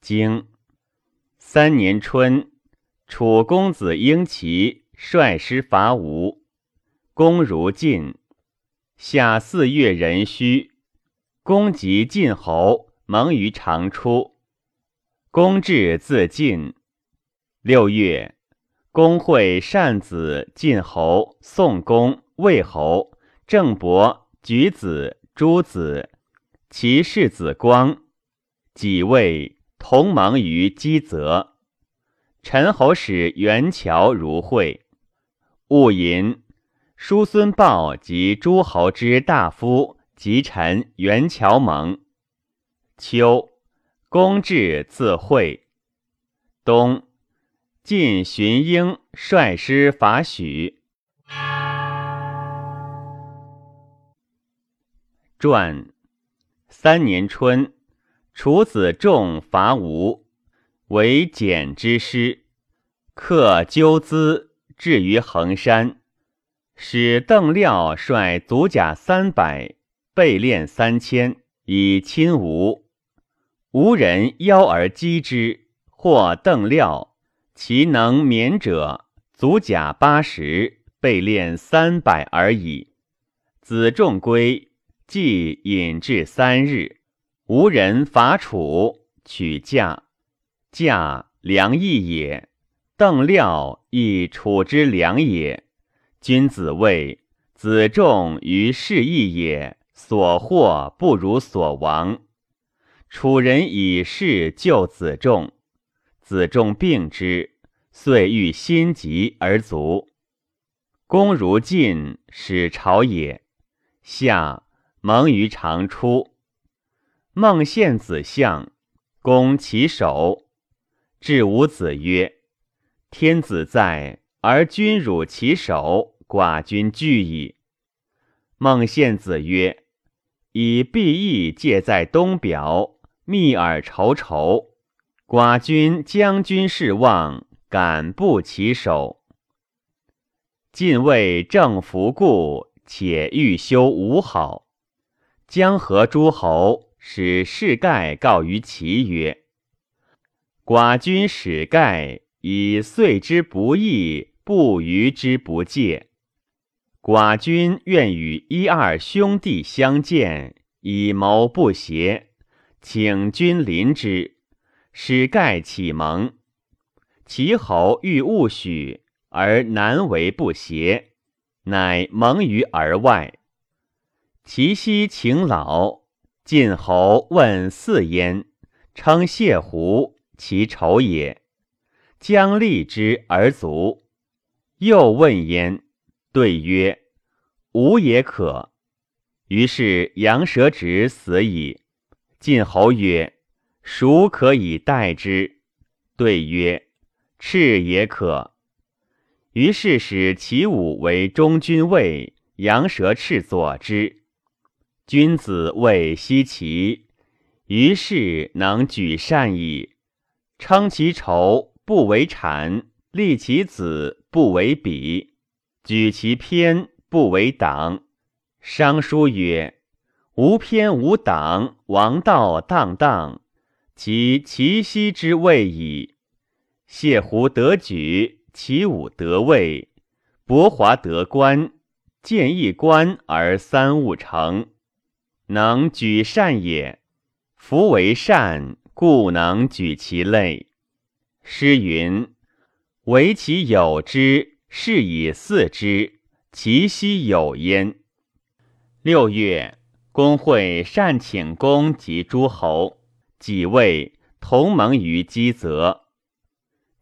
经三年春，楚公子婴齐率师伐吴，公如晋。夏四月壬戌，公即晋侯，蒙于长出。公至自晋。六月，公会善子、晋侯、宋公、魏侯、郑伯、举子、诸子，其世子光，己未同盟于基泽。陈侯使元乔如会，戊寅。叔孙豹及诸侯之大夫及臣元乔盟。秋，公至自会。冬，晋荀英率师伐许。传三年春，楚子重伐吴，为简之师，克鸠兹，至于衡山。使邓廖率卒甲三百，备练三千，以亲吴。吴人邀而击之，或邓廖，其能免者，卒甲八十，备练三百而已。子仲归，即引至三日，吴人伐楚，取驾。驾良义也，邓廖亦楚之良也。君子谓子仲于事义也，所获不如所亡。楚人以事救子仲，子仲病之，遂欲心急而卒。公如晋，使朝也。夏，蒙于长出。孟献子相，公其首。至吾子曰：“天子在。”而君辱其首，寡君惧矣。孟献子曰：“以必义借在东表，密而仇仇，寡君将军事望，敢不其首？晋魏正服故，且欲修吴好。江河诸侯使士盖告于齐曰：‘寡君使盖以遂之不义。’”不虞之不戒，寡君愿与一二兄弟相见，以谋不协，请君临之，使盖启蒙。齐侯欲勿许，而难为不协，乃蒙于而外。齐奚请老，晋侯问四焉，称谢胡其仇也，将立之而卒。又问焉，对曰：“吾也可。”于是羊舌直死矣。晋侯曰：“孰可以代之？”对曰：“赤也可。”于是使齐武为中军尉，羊舌赤佐之。君子谓奚齐，于是能举善矣。称其仇，不为谄；立其子。不为比，举其偏，不为党。商书曰：“无偏无党，王道荡荡，其其奚之谓矣。”谢胡得举，齐武得位，伯华得官，见一官而三物成，能举善也。夫为善，故能举其类。诗云。唯其有之，是以似之，其奚有焉？六月，公会善请公及诸侯，几位同盟于基泽。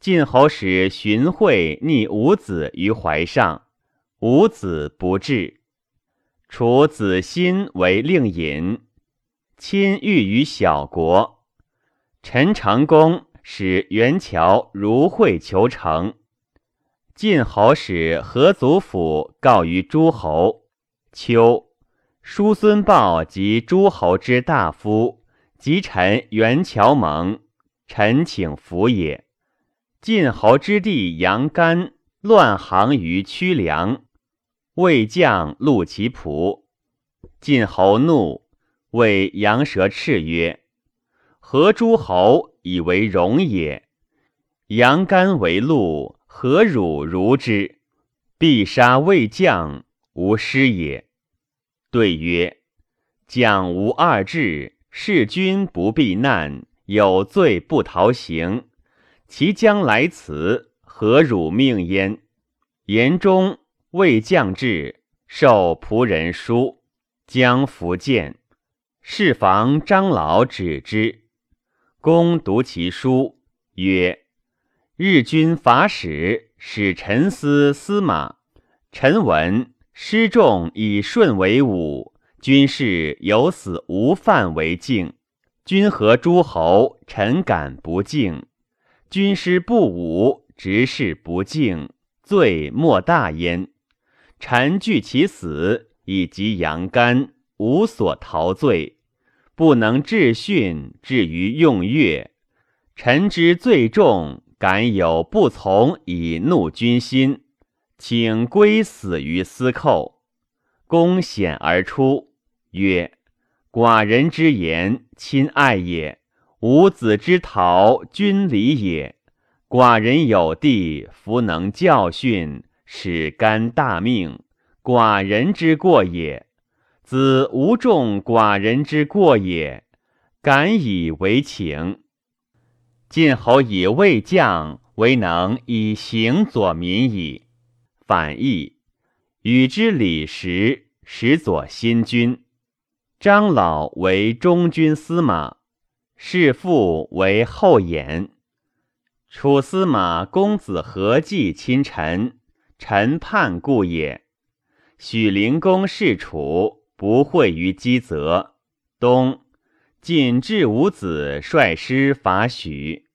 晋侯使荀惠逆五子于怀上，五子不至。楚子欣为令尹，亲遇于小国。陈成公。使元乔如会求成，晋侯使何祖府告于诸侯。秋，叔孙豹及诸侯之大夫及臣元乔盟，臣请服也。晋侯之弟杨干乱行于曲梁，魏将戮其仆。晋侯怒，谓杨舌赤曰：“何诸侯？”以为荣也。杨干为禄，何辱如之？必杀未将，无失也。对曰：将无二志，弑君不避难，有罪不逃刑。其将来此，何辱命焉？言中未将至，受仆人书，将伏见。侍房张老止之，公读其书，曰：“日军伐使，使臣司司马。臣闻师众以顺为武，军士有死无犯为敬。君和诸侯，臣敢不敬。军师不武，执事不敬，罪莫大焉。臣惧其死，以及杨干，无所逃罪。”不能治训，至于用乐。臣之罪重，敢有不从以怒君心，请归死于司寇。公显而出，曰：“寡人之言，亲爱也；吾子之逃，君礼也。寡人有弟，弗能教训，使干大命，寡人之过也。”子无众寡人之过也，敢以为情。晋侯以魏将为能以行左民矣。反义，与之礼时，使左新君。张老为中军司马，世父为后衍。楚司马公子何忌亲臣，臣叛故也。许灵公弑楚。不讳于积泽。冬，晋至五子率师伐许。